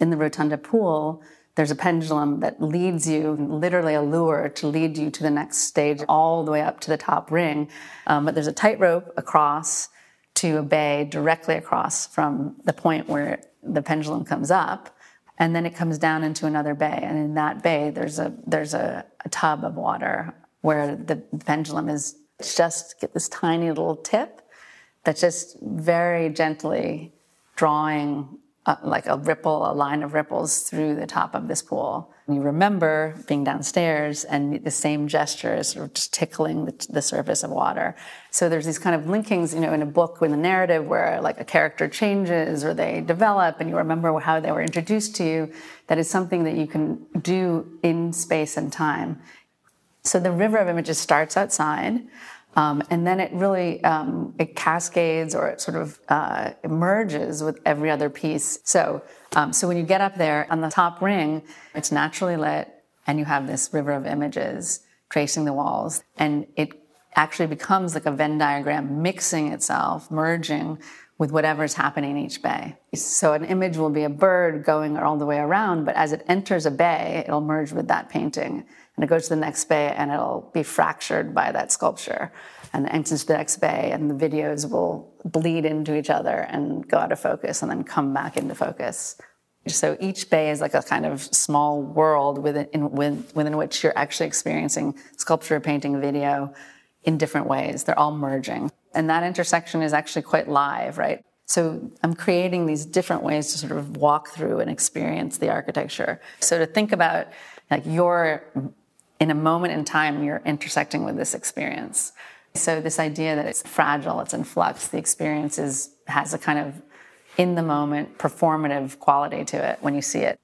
In the Rotunda pool, there's a pendulum that leads you, literally a lure to lead you to the next stage, all the way up to the top ring. Um, but there's a tightrope across to a bay directly across from the point where the pendulum comes up. And then it comes down into another bay. And in that bay, there's a, there's a, a tub of water where the pendulum is just get this tiny little tip that's just very gently drawing like a ripple, a line of ripples through the top of this pool. And you remember being downstairs and the same gestures, sort of just tickling the, the, surface of water. So there's these kind of linkings, you know, in a book with a narrative where like a character changes or they develop and you remember how they were introduced to you. That is something that you can do in space and time. So the river of images starts outside. Um, and then it really um, it cascades or it sort of uh, emerges with every other piece. So, um, so when you get up there on the top ring, it's naturally lit, and you have this river of images tracing the walls, and it actually becomes like a Venn diagram, mixing itself, merging with whatever's happening in each bay. So an image will be a bird going all the way around, but as it enters a bay, it'll merge with that painting. And it goes to the next bay and it'll be fractured by that sculpture. And enters the next bay and the videos will bleed into each other and go out of focus and then come back into focus. So each bay is like a kind of small world within, in, within which you're actually experiencing sculpture painting video in different ways. They're all merging and that intersection is actually quite live right so I'm creating these different ways to sort of walk through and experience the architecture. So to think about like you're in a moment in time, you're intersecting with this experience. So this idea that it's fragile, it's in flux, the experience is, has a kind of in the moment performative quality to it when you see it.